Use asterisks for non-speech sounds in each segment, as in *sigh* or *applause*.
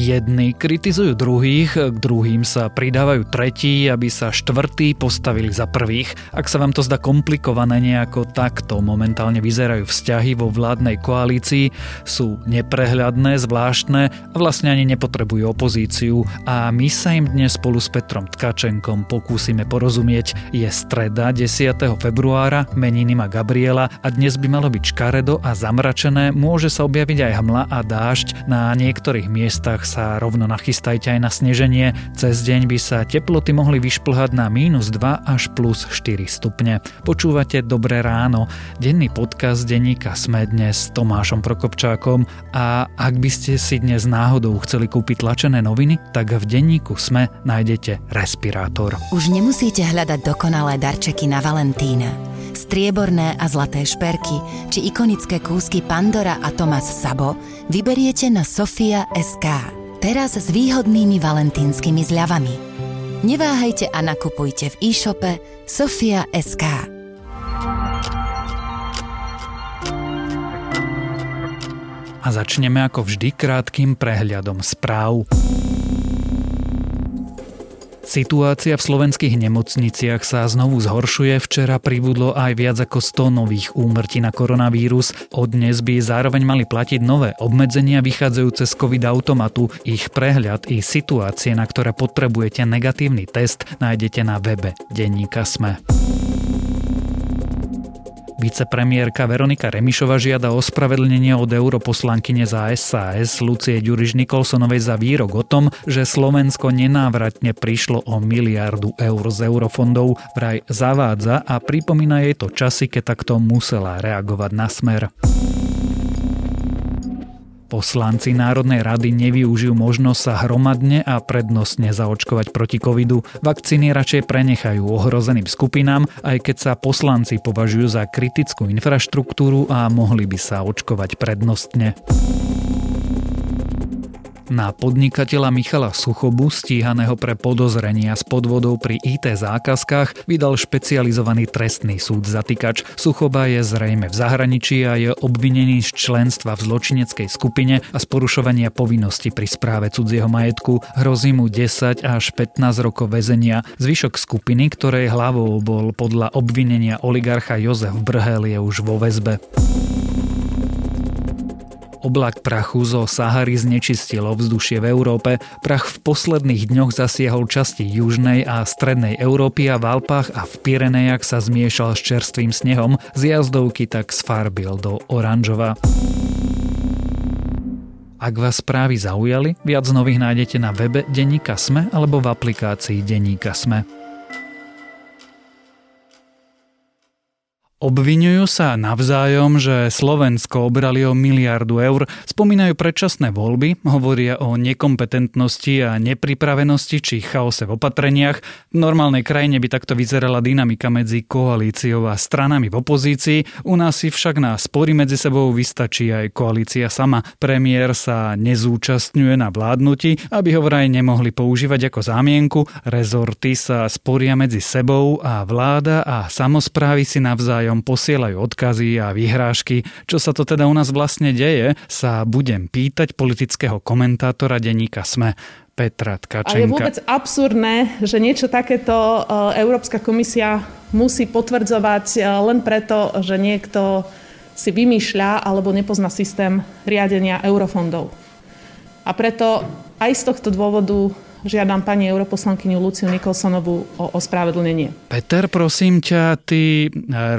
Jedni kritizujú druhých, k druhým sa pridávajú tretí, aby sa štvrtí postavili za prvých. Ak sa vám to zdá komplikované nejako takto momentálne vyzerajú vzťahy vo vládnej koalícii, sú neprehľadné, zvláštne a vlastne ani nepotrebujú opozíciu a my sa im dnes spolu s Petrom Tkačenkom pokúsime porozumieť. Je streda 10. februára, meniny má Gabriela a dnes by malo byť škaredo a zamračené, môže sa objaviť aj hmla a dážď, na niektorých miestach sa rovno nachystajte aj na sneženie. Cez deň by sa teploty mohli vyšplhať na mínus 2 až plus 4 stupne. Počúvate Dobré ráno. Denný podcast denníka Sme dnes s Tomášom Prokopčákom a ak by ste si dnes náhodou chceli kúpiť tlačené noviny, tak v denníku Sme nájdete respirátor. Už nemusíte hľadať dokonalé darčeky na Valentína. Strieborné a zlaté šperky či ikonické kúsky Pandora a Thomas Sabo vyberiete na Sofia SK. Teraz s výhodnými valentínskymi zľavami. Neváhajte a nakupujte v e-shope Sofia SK. A začneme ako vždy krátkým prehľadom správ. Situácia v slovenských nemocniciach sa znovu zhoršuje. Včera pribudlo aj viac ako 100 nových úmrtí na koronavírus. Od dnes by zároveň mali platiť nové obmedzenia vychádzajúce z COVID automatu. Ich prehľad i situácie, na ktoré potrebujete negatívny test, nájdete na webe denníka Sme. Vicepremiérka Veronika Remišova žiada ospravedlnenie od europoslankyne za SAS Lucie Ďuriš Nikolsonovej za výrok o tom, že Slovensko nenávratne prišlo o miliardu eur z eurofondov. Vraj zavádza a pripomína jej to časy, keď takto musela reagovať na smer. Poslanci Národnej rady nevyužijú možnosť sa hromadne a prednostne zaočkovať proti covidu. Vakcíny radšej prenechajú ohrozeným skupinám, aj keď sa poslanci považujú za kritickú infraštruktúru a mohli by sa očkovať prednostne. Na podnikateľa Michala Suchobu, stíhaného pre podozrenia s podvodou pri IT zákazkách, vydal špecializovaný trestný súd zatýkač. Suchoba je zrejme v zahraničí a je obvinený z členstva v zločineckej skupine a z porušovania povinnosti pri správe cudzieho majetku. Hrozí mu 10 až 15 rokov väzenia. Zvyšok skupiny, ktorej hlavou bol podľa obvinenia oligarcha Jozef Brhel je už vo väzbe. Oblak prachu zo Sahary znečistil ovzdušie v Európe. Prach v posledných dňoch zasiahol časti južnej a strednej Európy a v Alpách a v Pirenejach sa zmiešal s čerstvým snehom. Z jazdovky tak sfarbil do oranžova. Ak vás správy zaujali, viac nových nájdete na webe Denníka Sme alebo v aplikácii Denníka Sme. Obvinujú sa navzájom, že Slovensko obrali o miliardu eur, spomínajú predčasné voľby, hovoria o nekompetentnosti a nepripravenosti či chaose v opatreniach. V normálnej krajine by takto vyzerala dynamika medzi koalíciou a stranami v opozícii, u nás si však na spory medzi sebou vystačí aj koalícia sama. Premiér sa nezúčastňuje na vládnutí, aby ho vraj nemohli používať ako zámienku, rezorty sa sporia medzi sebou a vláda a samozprávy si navzájom navzájom posielajú odkazy a vyhrážky. Čo sa to teda u nás vlastne deje, sa budem pýtať politického komentátora denníka SME. Petra Tkačenka. A je vôbec absurdné, že niečo takéto e, Európska komisia musí potvrdzovať e, len preto, že niekto si vymýšľa alebo nepozná systém riadenia eurofondov. A preto aj z tohto dôvodu žiadam pani europoslankyňu Luciu Nikolsonovú o ospravedlnenie. Peter, prosím ťa, ty e,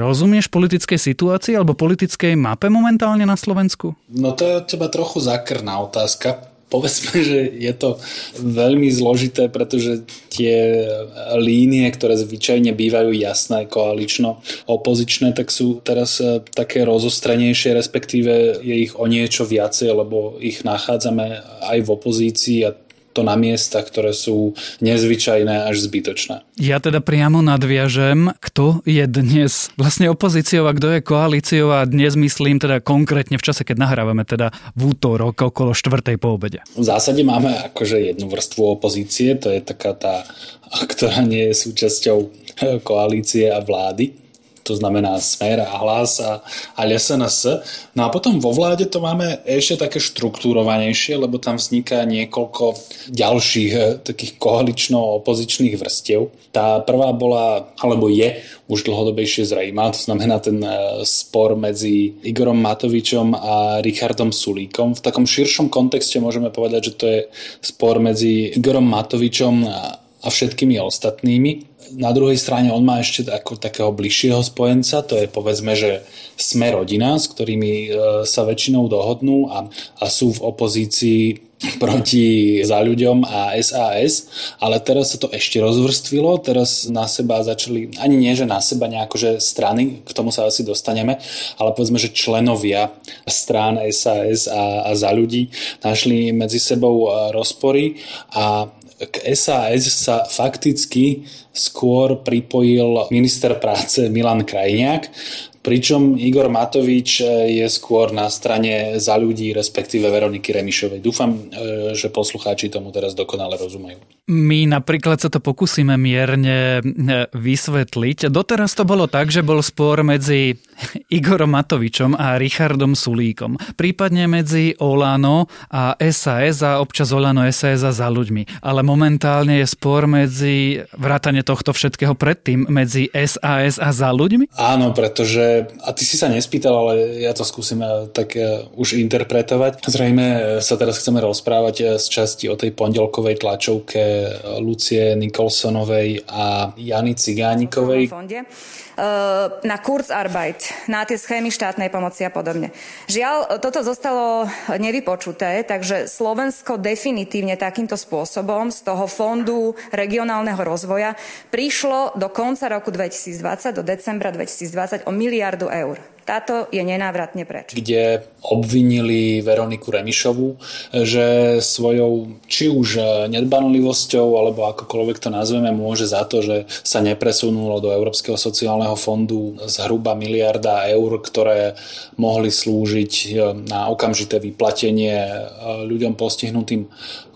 rozumieš politickej situácii alebo politickej mape momentálne na Slovensku? No to je od teba trochu zakrná otázka. Povedzme, že je to veľmi zložité, pretože tie línie, ktoré zvyčajne bývajú jasné, koalično-opozičné, tak sú teraz e, také rozostrenejšie, respektíve je ich o niečo viacej, lebo ich nachádzame aj v opozícii a to na miesta, ktoré sú nezvyčajné až zbytočné. Ja teda priamo nadviažem, kto je dnes vlastne opozíciou a kto je koalíciou a dnes myslím teda konkrétne v čase, keď nahrávame teda v útorok okolo štvrtej po obede. V zásade máme akože jednu vrstvu opozície, to je taká tá, ktorá nie je súčasťou koalície a vlády to znamená Smer a Hlas a, a LSNS. No a potom vo vláde to máme ešte také štruktúrovanejšie, lebo tam vzniká niekoľko ďalších eh, takých koalično-opozičných vrstiev. Tá prvá bola, alebo je už dlhodobejšie zrejmá, to znamená ten eh, spor medzi Igorom Matovičom a Richardom Sulíkom. V takom širšom kontexte môžeme povedať, že to je spor medzi Igorom Matovičom a všetkými ostatnými. Na druhej strane on má ešte ako takého bližšieho spojenca, to je povedzme, že sme rodina, s ktorými e, sa väčšinou dohodnú a, a sú v opozícii *laughs* proti za ľuďom a SAS, ale teraz sa to ešte rozvrstvilo, teraz na seba začali, ani nie, že na seba nejako, že strany, k tomu sa asi dostaneme, ale povedzme, že členovia strán SAS a, a za ľudí našli medzi sebou e, rozpory a k SAS sa fakticky skôr pripojil minister práce Milan Krajniak, pričom Igor Matovič je skôr na strane za ľudí, respektíve Veroniky Remišovej. Dúfam, e, že poslucháči tomu teraz dokonale rozumejú. My napríklad sa to pokúsime mierne e, vysvetliť. Doteraz to bolo tak, že bol spor medzi *laughs* Igorom Matovičom a Richardom Sulíkom. Prípadne medzi Olano a SAS a občas Olano SAS a za ľuďmi. Ale momentálne je spor medzi vrátane tohto všetkého predtým medzi SAS a za ľuďmi? Áno, pretože, a ty si sa nespýtal, ale ja to skúsim e, tak e, už interpretovať. Zrejme sa teraz chceme rozprávať z časti o tej pondelkovej tlačovke Lucie Nikolsonovej a Jany Cigánikovej. Fonde na Kurzarbeit, na tie schémy štátnej pomoci a podobne. Žiaľ, toto zostalo nevypočuté, takže Slovensko definitívne takýmto spôsobom z toho fondu regionálneho rozvoja prišlo do konca roku 2020, do decembra 2020 o miliardu eur. Táto je nenávratne preč. Kde obvinili Veroniku Remišovu, že svojou či už nedbanlivosťou, alebo akokoľvek to nazveme, môže za to, že sa nepresunulo do Európskeho sociálneho fondu zhruba miliarda eur, ktoré mohli slúžiť na okamžité vyplatenie ľuďom postihnutým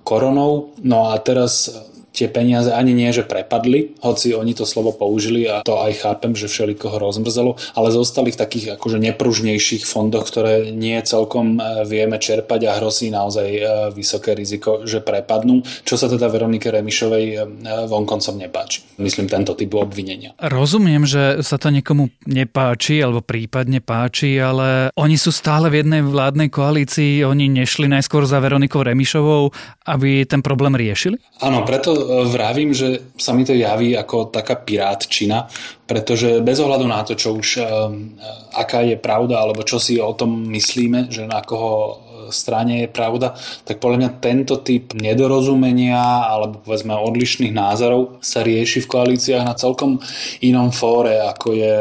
koronou. No a teraz tie peniaze ani nie, že prepadli, hoci oni to slovo použili a to aj chápem, že všelikoho rozmrzelo, ale zostali v takých akože nepružnejších fondoch, ktoré nie celkom e, vieme čerpať a hrozí naozaj e, vysoké riziko, že prepadnú, čo sa teda Veronike Remišovej e, vonkoncom nepáči. Myslím tento typ obvinenia. Rozumiem, že sa to niekomu nepáči alebo prípadne páči, ale oni sú stále v jednej vládnej koalícii, oni nešli najskôr za Veronikou Remišovou, aby ten problém riešili? Áno, preto vravím, že sa mi to javí ako taká pirátčina, pretože bez ohľadu na to, čo už, um, aká je pravda, alebo čo si o tom myslíme, že na koho strane je pravda, tak podľa mňa tento typ nedorozumenia alebo povedzme odlišných názorov sa rieši v koalíciách na celkom inom fóre, ako je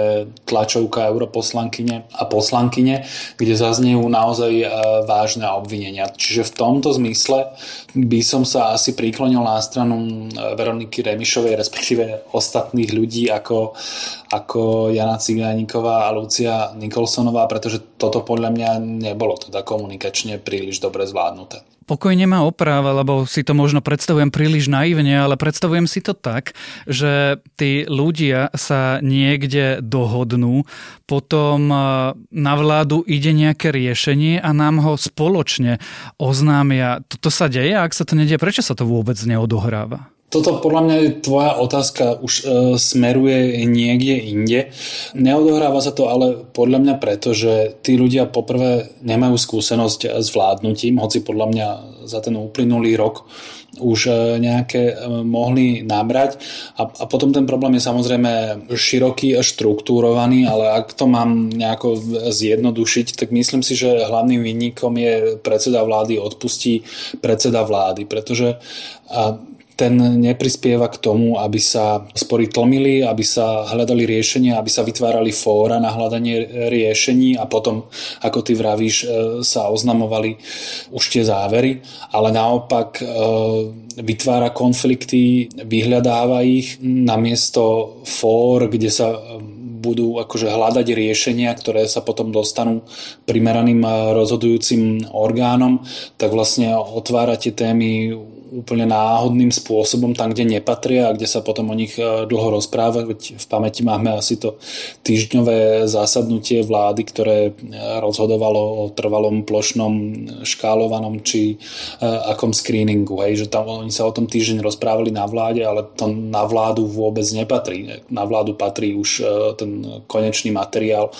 tlačovka europoslankyne a poslankyne, kde zaznejú naozaj e, vážne obvinenia. Čiže v tomto zmysle by som sa asi priklonil na stranu e, Veroniky Remišovej, respektíve ostatných ľudí ako, ako Jana Cigániková a Lucia Nikolsonová, pretože toto podľa mňa nebolo teda komunikačne príliš dobre zvládnuté. Pokojne ma opráva, lebo si to možno predstavujem príliš naivne, ale predstavujem si to tak, že tí ľudia sa niekde dohodnú, potom e, na vládu ide nejaké riešenie a nám ho spoločne oznámia. Toto sa deje? Ak sa to nedie, prečo sa to vôbec neodohráva? Toto podľa mňa tvoja otázka už e, smeruje niekde inde. Neodohráva sa to ale podľa mňa preto, že tí ľudia poprvé nemajú skúsenosť s vládnutím, hoci podľa mňa za ten uplynulý rok už e, nejaké e, mohli nabrať. A, a potom ten problém je samozrejme široký a štruktúrovaný, ale ak to mám nejako zjednodušiť, tak myslím si, že hlavným výnikom je predseda vlády odpustí predseda vlády, pretože a ten neprispieva k tomu, aby sa spory tlmili, aby sa hľadali riešenia, aby sa vytvárali fóra na hľadanie riešení a potom, ako ty vravíš, e, sa oznamovali už tie závery, ale naopak e, vytvára konflikty, vyhľadáva ich namiesto fór, kde sa budú akože hľadať riešenia, ktoré sa potom dostanú primeraným rozhodujúcim orgánom, tak vlastne otvára tie témy úplne náhodným spôsobom tam, kde nepatria a kde sa potom o nich e, dlho rozpráva. V pamäti máme asi to týždňové zásadnutie vlády, ktoré rozhodovalo o trvalom plošnom škálovanom či akom screeningu. Hej, že tam oni sa o tom týždeň rozprávali na vláde, ale to na vládu vôbec nepatrí. Na vládu patrí už ten konečný materiál,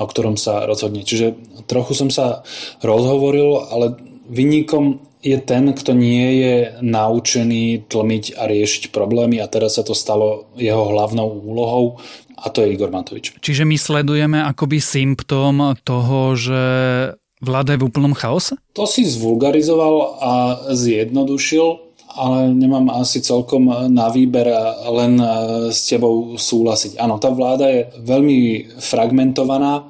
o ktorom sa rozhodne. Čiže trochu som sa rozhovoril, ale vynikom je ten, kto nie je naučený tlmiť a riešiť problémy a teraz sa to stalo jeho hlavnou úlohou a to je Igor Matovič. Čiže my sledujeme akoby symptóm toho, že vláda je v úplnom chaose? To si zvulgarizoval a zjednodušil ale nemám asi celkom na výber len e, s tebou súhlasiť. Áno, tá vláda je veľmi fragmentovaná,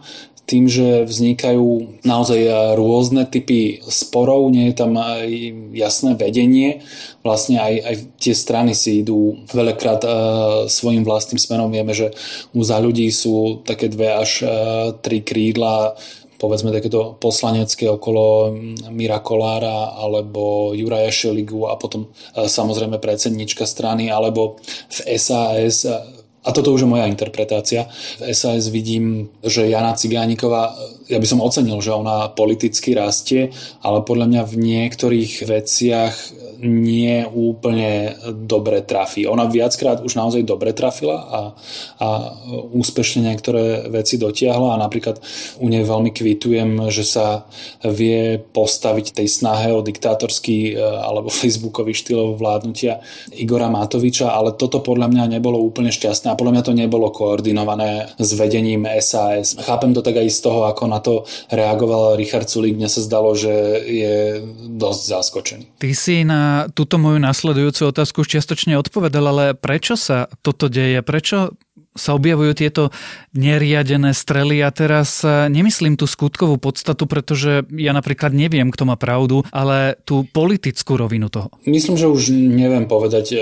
tým, že vznikajú naozaj rôzne typy sporov, nie je tam aj jasné vedenie. Vlastne aj, aj tie strany si idú veľakrát uh, svojim vlastným smerom. Vieme, že u za ľudí sú také dve až uh, tri krídla povedzme takéto poslanecké okolo Mira Kolára alebo Juraja Šeligu a potom e, samozrejme predsednička strany alebo v SAS a toto už je moja interpretácia. V SAS vidím, že Jana Cigániková, ja by som ocenil, že ona politicky rastie, ale podľa mňa v niektorých veciach nie úplne dobre trafí. Ona viackrát už naozaj dobre trafila a, a úspešne niektoré veci dotiahla a napríklad u nej veľmi kvitujem, že sa vie postaviť tej snahe o diktátorský e, alebo *laughs* facebookový štýl vládnutia Igora Matoviča, ale toto podľa mňa nebolo úplne šťastné a podľa mňa to nebolo koordinované s vedením SAS. Chápem to tak aj z toho, ako na to reagoval Richard Sulík. Mne sa zdalo, že je dosť zaskočený. Ty si na túto moju nasledujúcu otázku už čiastočne odpovedal, ale prečo sa toto deje? Prečo sa objavujú tieto neriadené strely a teraz e, nemyslím tú skutkovú podstatu, pretože ja napríklad neviem, kto má pravdu, ale tú politickú rovinu toho. Myslím, že už neviem povedať e,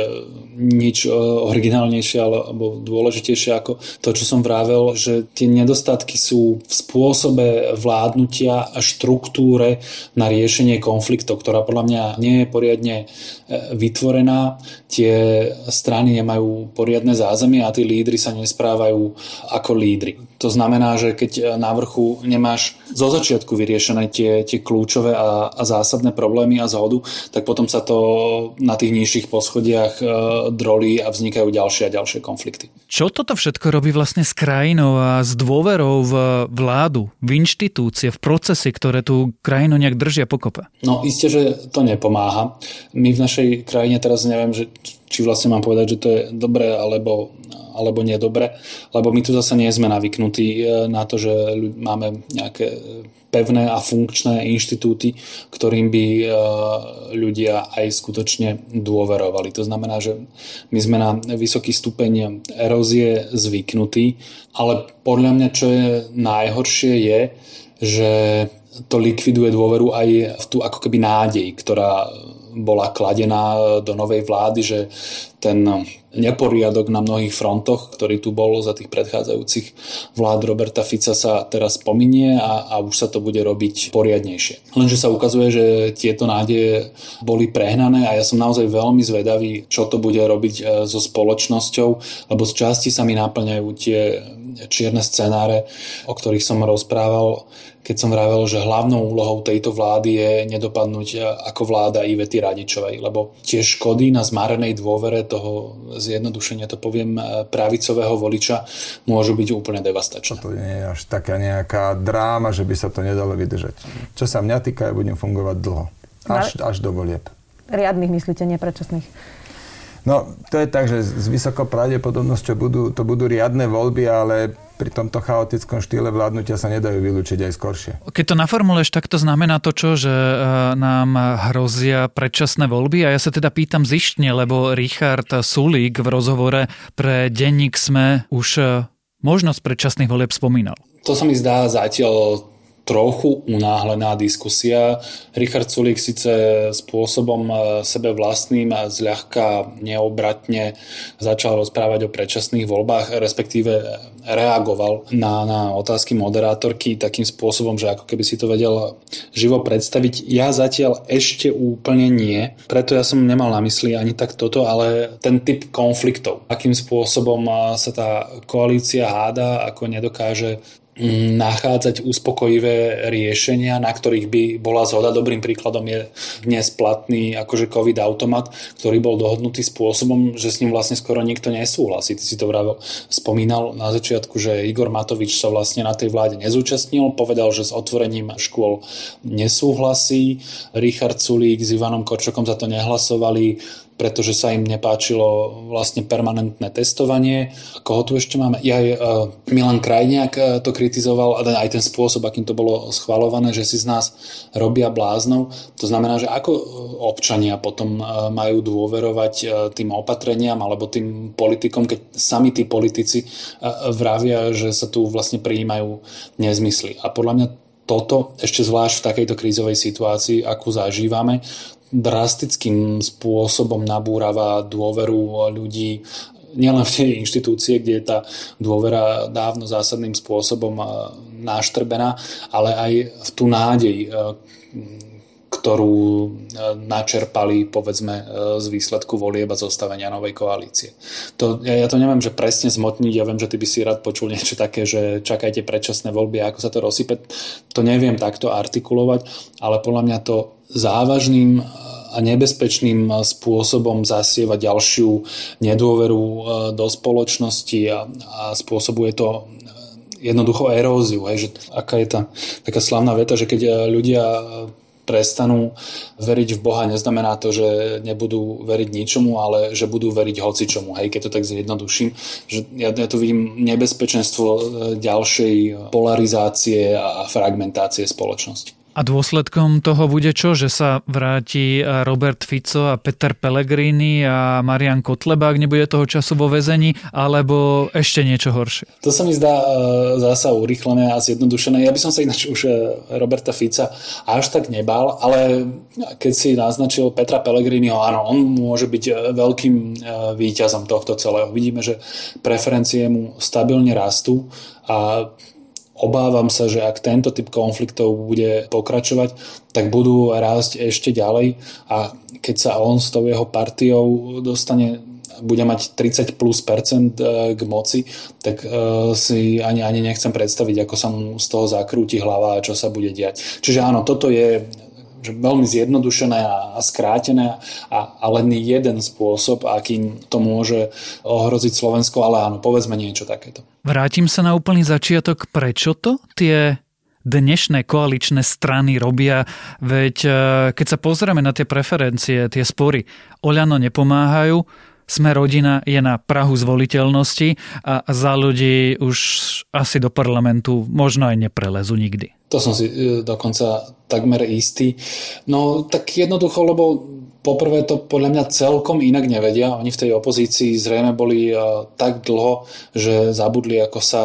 nič e, originálnejšie alebo dôležitejšie ako to, čo som vravel, že tie nedostatky sú v spôsobe vládnutia a štruktúre na riešenie konfliktov, ktorá podľa mňa nie je poriadne vytvorená. Tie strany nemajú poriadne zázemie a tí lídry sa nesprávajú ako lídry. To znamená, že keď na vrchu nemáš zo začiatku vyriešené tie, tie kľúčové a, a zásadné problémy a zhodu, tak potom sa to na tých nižších poschodiach e, drolí a vznikajú ďalšie a ďalšie konflikty. Čo toto všetko robí vlastne s krajinou a s dôverou v vládu, v inštitúcie, v procesy, ktoré tú krajinu nejak držia pokope? No isté, že to nepomáha. My v našej krajine teraz neviem, že či vlastne mám povedať, že to je dobré alebo, alebo nedobre, lebo my tu zase nie sme navyknutí e, na to, že máme nejaké pevné a funkčné inštitúty, ktorým by e, ľudia aj skutočne dôverovali. To znamená, že my sme na vysoký stupeň erózie zvyknutí, ale podľa mňa, čo je najhoršie je, že to likviduje dôveru aj v tú ako keby nádej, ktorá bola kladená do novej vlády, že ten neporiadok na mnohých frontoch, ktorý tu bol za tých predchádzajúcich vlád Roberta Fica sa teraz pominie a, a už sa to bude robiť poriadnejšie. Lenže sa ukazuje, že tieto nádeje boli prehnané a ja som naozaj veľmi zvedavý, čo to bude robiť e, so spoločnosťou, lebo z časti sa mi naplňajú tie čierne scenáre, o ktorých som rozprával keď som vravel, že hlavnou úlohou tejto vlády je nedopadnúť e, ako vláda Ivety Radičovej, lebo tie škody na zmarenej dôvere toho zjednodušenia, to poviem, e, pravicového voliča môžu byť úplne devastačné. To nie je až taká nejaká dráma, že by sa to nedalo vydržať. Čo sa mňa týka, ja budem fungovať dlho. Až, až do volieb. Riadných myslíte, nepredčasných? No, to je tak, že s vysokou pravdepodobnosťou budú, to budú riadne voľby, ale pri tomto chaotickom štýle vládnutia sa nedajú vylúčiť aj skoršie. Keď to naformuluješ, tak to znamená to čo, že e, nám hrozia predčasné voľby a ja sa teda pýtam zištne, lebo Richard Sulík v rozhovore pre denník sme už e, možnosť predčasných volieb spomínal. To sa mi zdá zatiaľ trochu unáhlená diskusia. Richard Sulík síce spôsobom e, sebe vlastným a zľahka neobratne začal rozprávať o predčasných voľbách, respektíve reagoval na, na otázky moderátorky takým spôsobom, že ako keby si to vedel živo predstaviť. Ja zatiaľ ešte úplne nie, preto ja som nemal na mysli ani tak toto, ale ten typ konfliktov. Akým spôsobom e, sa tá koalícia háda, ako nedokáže nachádzať uspokojivé riešenia, na ktorých by bola zhoda. Dobrým príkladom je dnes platný akože COVID automat, ktorý bol dohodnutý spôsobom, že s ním vlastne skoro nikto nesúhlasí. Ty si to vravel, spomínal na začiatku, že Igor Matovič sa vlastne na tej vláde nezúčastnil, povedal, že s otvorením škôl nesúhlasí. Richard Sulík s Ivanom Korčokom za to nehlasovali pretože sa im nepáčilo vlastne permanentné testovanie. Koho tu ešte máme? Ja uh, Milan Krajniak uh, to kritizoval aj ten spôsob, akým to bolo schvalované, že si z nás robia bláznov. To znamená, že ako občania potom majú dôverovať tým opatreniam alebo tým politikom, keď sami tí politici vravia, že sa tu vlastne prijímajú nezmysly. A podľa mňa toto, ešte zvlášť v takejto krízovej situácii, akú zažívame, drastickým spôsobom nabúrava dôveru ľudí nielen v tej inštitúcie, kde je tá dôvera dávno zásadným spôsobom náštrbená, ale aj v tú nádej, e, ktorú e, načerpali povedzme e, z výsledku volieb a zostavenia novej koalície. To, ja, ja to neviem, že presne zmotniť, ja viem, že ty by si rád počul niečo také, že čakajte predčasné voľby, ako sa to rozsype. To neviem takto artikulovať, ale podľa mňa to závažným a nebezpečným spôsobom zasieva ďalšiu nedôveru e, do spoločnosti a, a spôsobuje to jednoducho eróziu. Hej, že aká je tá taká slavná veta, že keď e, ľudia prestanú veriť v Boha, neznamená to, že nebudú veriť ničomu, ale že budú veriť hocičomu. Hej, keď to tak zjednoduším. Že ja, ja tu vidím nebezpečenstvo e, ďalšej polarizácie a fragmentácie spoločnosti. A dôsledkom toho bude čo? Že sa vráti Robert Fico a Peter Pellegrini a Marian Kotleba, ak nebude toho času vo väzení, alebo ešte niečo horšie? To sa mi zdá e, zasa urychlené a zjednodušené. Ja by som sa ináč už e, Roberta Fica až tak nebal, ale keď si naznačil Petra Pellegriniho, áno, on môže byť veľkým víťazom tohto celého. Vidíme, že preferencie mu stabilne rastú a Obávam sa, že ak tento typ konfliktov bude pokračovať, tak budú rásť ešte ďalej a keď sa on s tou jeho partiou dostane bude mať 30 plus percent e, k moci, tak uh, si ani, ani nechcem predstaviť, ako sa mu z toho zakrúti hlava a čo sa bude diať. Čiže áno, toto je že veľmi zjednodušené a, a skrátené a, a len jeden spôsob, akým to môže ohroziť Slovensko, ale áno, povedzme niečo takéto. Vrátim sa na úplný začiatok. Prečo to tie dnešné koaličné strany robia, veď e, keď sa pozrieme na tie preferencie, tie spory, Oľano nepomáhajú, sme rodina je na Prahu zvoliteľnosti a za ľudí už asi do parlamentu možno aj neprelezu nikdy. To som si e, dokonca takmer istý. No tak jednoducho, lebo poprvé to podľa mňa celkom inak nevedia. Oni v tej opozícii zrejme boli e, tak dlho, že zabudli, ako sa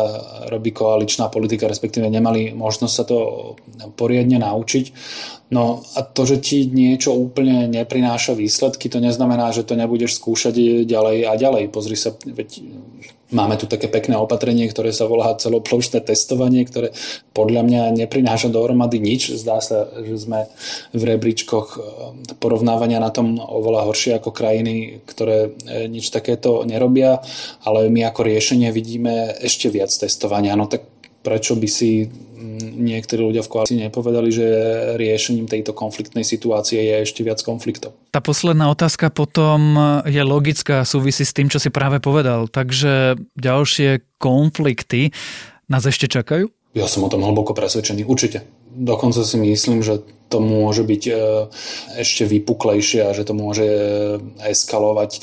robí koaličná politika, respektíve nemali možnosť sa to poriadne naučiť. No a to, že ti niečo úplne neprináša výsledky, to neznamená, že to nebudeš skúšať ďalej a ďalej. Pozri sa, veď máme tu také pekné opatrenie, ktoré sa volá celoplošné testovanie, ktoré podľa mňa neprináša dohromady nič. Zdá sa, že sme v rebríčkoch eh, porovnávania na tom oveľa horšie ako krajiny, ktoré eh, nič takéto nerobia, ale my ako riešenie vidíme ešte viac testovania. No tak prečo by si niektorí ľudia v koalícii nepovedali, že riešením tejto konfliktnej situácie je ešte viac konfliktov. Tá posledná otázka potom je logická, súvisí s tým, čo si práve povedal. Takže ďalšie konflikty nás ešte čakajú? Ja som o tom hlboko presvedčený, určite. Dokonca si myslím, že to môže byť ešte vypuklejšie a že to môže eskalovať.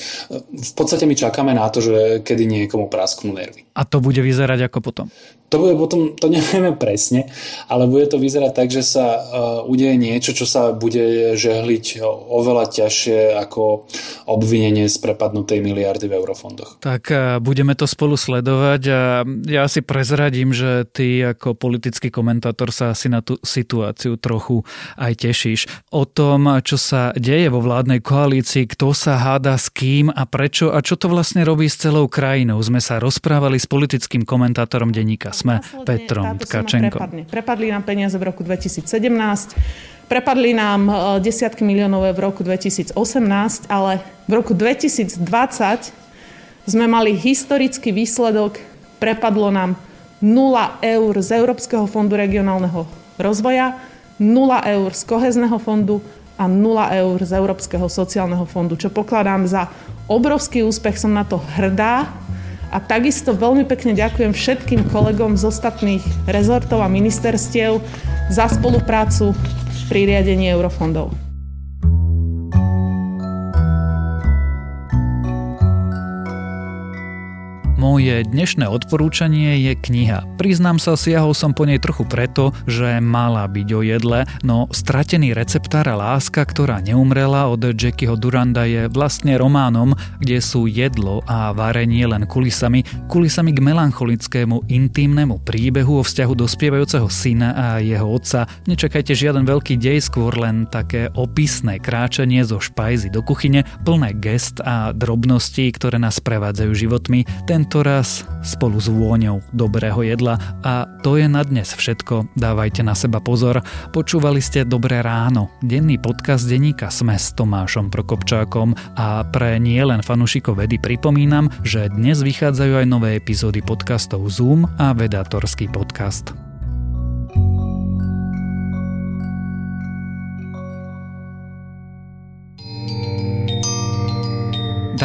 V podstate my čakáme na to, že kedy niekomu prasknú nervy. A to bude vyzerať ako potom? To bude potom, to nevieme presne, ale bude to vyzerať tak, že sa uh, udeje niečo, čo sa bude žehliť oveľa ťažšie ako obvinenie z prepadnutej miliardy v eurofondoch. Tak budeme to spolu sledovať a ja si prezradím, že ty ako politický komentátor sa asi na tú situáciu trochu aj tešíš. O tom, čo sa deje vo vládnej koalícii, kto sa háda s kým a prečo a čo to vlastne robí s celou krajinou. Sme sa rozprávali s politickým komentátorom denníka sme Petrom Tkačenkom. Prepadli. nám peniaze v roku 2017, prepadli nám e, desiatky miliónov v roku 2018, ale v roku 2020 sme mali historický výsledok, prepadlo nám 0 eur z Európskeho fondu regionálneho rozvoja, 0 eur z kohezného fondu a 0 eur z Európskeho sociálneho fondu, čo pokladám za obrovský úspech. Som na to hrdá a takisto veľmi pekne ďakujem všetkým kolegom z ostatných rezortov a ministerstiev za spoluprácu pri riadení eurofondov. Moje dnešné odporúčanie je kniha. Priznám sa, siahol som po nej trochu preto, že mala byť o jedle, no Stratený receptár a láska, ktorá neumrela od Jackieho Duranda je vlastne románom, kde sú jedlo a varenie len kulisami, kulisami k melancholickému intimnému príbehu o vzťahu dospievajúceho syna a jeho otca. Nečakajte žiaden veľký dej, skôr len také opisné kráčanie zo špajzy do kuchyne, plné gest a drobností, ktoré nás prevádzajú životmi. Ten raz spolu s vôňou dobrého jedla. A to je na dnes všetko. Dávajte na seba pozor. Počúvali ste Dobré ráno, denný podcast denníka Sme s Tomášom Prokopčákom a pre nie len fanúšikov vedy pripomínam, že dnes vychádzajú aj nové epizódy podcastov Zoom a Vedátorský podcast.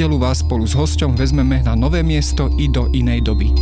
nedelu vás spolu s hosťom vezmeme na nové miesto i do inej doby.